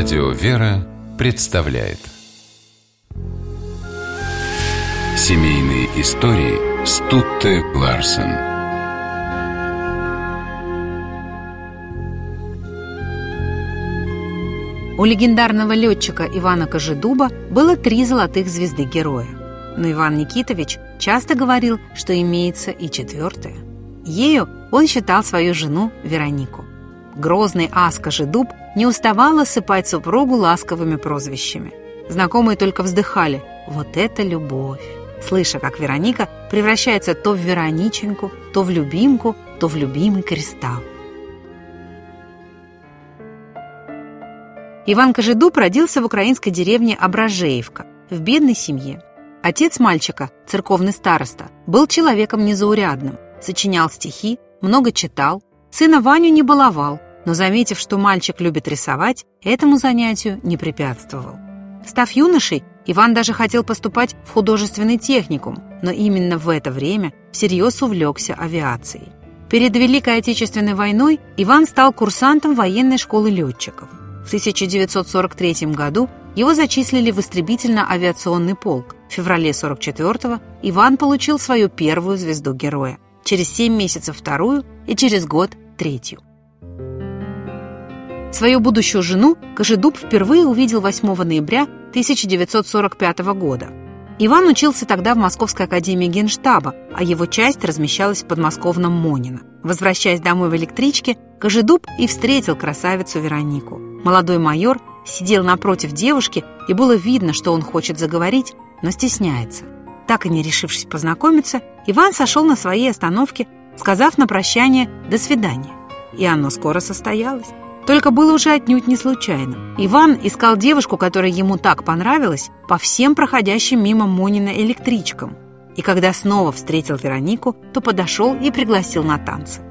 Радио «Вера» представляет Семейные истории Стутте Ларсен У легендарного летчика Ивана Кожедуба было три золотых звезды героя. Но Иван Никитович часто говорил, что имеется и четвертая. Ею он считал свою жену Веронику. Грозный ас Кожедуб не уставал осыпать супругу ласковыми прозвищами. Знакомые только вздыхали «Вот это любовь!», слыша, как Вероника превращается то в Верониченьку, то в любимку, то в любимый кристалл. Иван Кожедуб родился в украинской деревне Ображеевка, в бедной семье. Отец мальчика, церковный староста, был человеком незаурядным, сочинял стихи, много читал, сына Ваню не баловал, но, заметив, что мальчик любит рисовать, этому занятию не препятствовал. Став юношей, Иван даже хотел поступать в художественный техникум, но именно в это время всерьез увлекся авиацией. Перед Великой Отечественной войной Иван стал курсантом военной школы летчиков. В 1943 году его зачислили в истребительно-авиационный полк. В феврале 44-го Иван получил свою первую звезду героя, через 7 месяцев вторую и через год третью. Свою будущую жену Кожедуб впервые увидел 8 ноября 1945 года. Иван учился тогда в Московской академии генштаба, а его часть размещалась в подмосковном Монино. Возвращаясь домой в электричке, Кожедуб и встретил красавицу Веронику. Молодой майор сидел напротив девушки, и было видно, что он хочет заговорить, но стесняется. Так и не решившись познакомиться, Иван сошел на своей остановке, сказав на прощание «до свидания». И оно скоро состоялось. Только было уже отнюдь не случайным. Иван искал девушку, которая ему так понравилась, по всем проходящим мимо Монина электричкам. И когда снова встретил Веронику, то подошел и пригласил на танцы.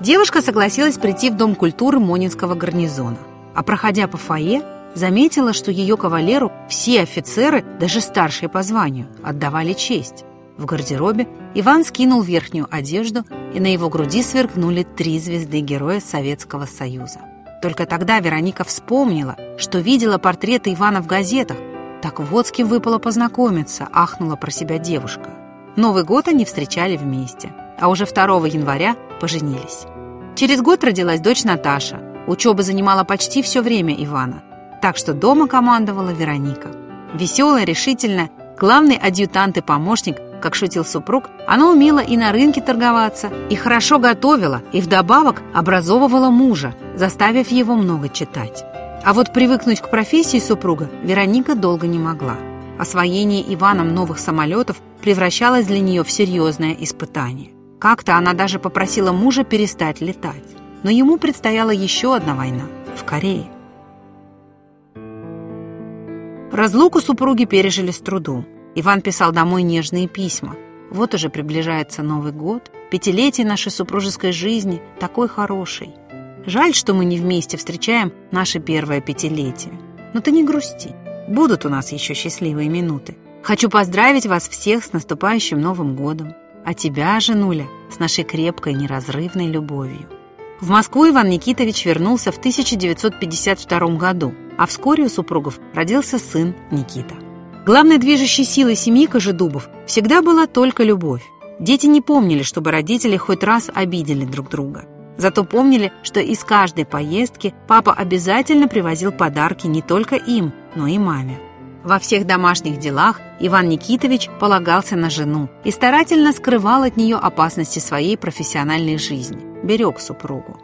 Девушка согласилась прийти в Дом культуры Монинского гарнизона. А проходя по фойе, заметила, что ее кавалеру все офицеры, даже старшие по званию, отдавали честь. В гардеробе Иван скинул верхнюю одежду, и на его груди сверкнули три звезды Героя Советского Союза. Только тогда Вероника вспомнила, что видела портреты Ивана в газетах. Так вот с кем выпало познакомиться, ахнула про себя девушка. Новый год они встречали вместе, а уже 2 января поженились. Через год родилась дочь Наташа. Учеба занимала почти все время Ивана, так что дома командовала Вероника. Веселая, решительная, главный адъютант и помощник – как шутил супруг, она умела и на рынке торговаться, и хорошо готовила, и вдобавок образовывала мужа, заставив его много читать. А вот привыкнуть к профессии супруга Вероника долго не могла. Освоение Иваном новых самолетов превращалось для нее в серьезное испытание. Как-то она даже попросила мужа перестать летать. Но ему предстояла еще одна война в Корее. Разлуку супруги пережили с трудом. Иван писал домой нежные письма. Вот уже приближается Новый год, пятилетие нашей супружеской жизни, такой хороший. Жаль, что мы не вместе встречаем наше первое пятилетие. Но ты не грусти, будут у нас еще счастливые минуты. Хочу поздравить вас всех с наступающим Новым годом. А тебя, женуля, с нашей крепкой, неразрывной любовью. В Москву Иван Никитович вернулся в 1952 году, а вскоре у супругов родился сын Никита. Главной движущей силой семьи Кожедубов всегда была только любовь. Дети не помнили, чтобы родители хоть раз обидели друг друга. Зато помнили, что из каждой поездки папа обязательно привозил подарки не только им, но и маме. Во всех домашних делах Иван Никитович полагался на жену и старательно скрывал от нее опасности своей профессиональной жизни, берег супругу.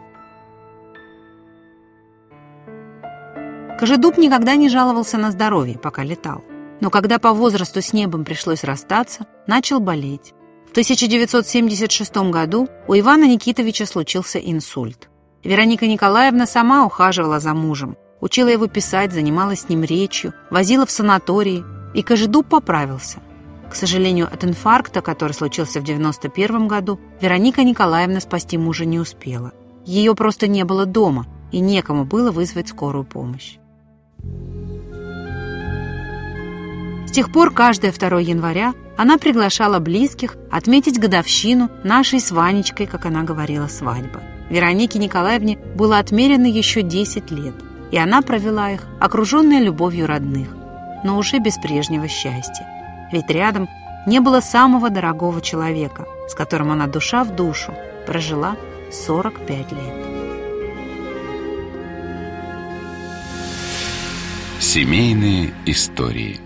Кожедуб никогда не жаловался на здоровье, пока летал но когда по возрасту с небом пришлось расстаться, начал болеть. В 1976 году у Ивана Никитовича случился инсульт. Вероника Николаевна сама ухаживала за мужем, учила его писать, занималась с ним речью, возила в санатории, и Кожедуб поправился. К сожалению, от инфаркта, который случился в 1991 году, Вероника Николаевна спасти мужа не успела. Ее просто не было дома, и некому было вызвать скорую помощь. Тех пор каждое 2 января она приглашала близких отметить годовщину нашей с Ванечкой, как она говорила, свадьбы. Веронике Николаевне было отмерено еще 10 лет, и она провела их, окруженная любовью родных, но уже без прежнего счастья. Ведь рядом не было самого дорогого человека, с которым она душа в душу прожила 45 лет. Семейные истории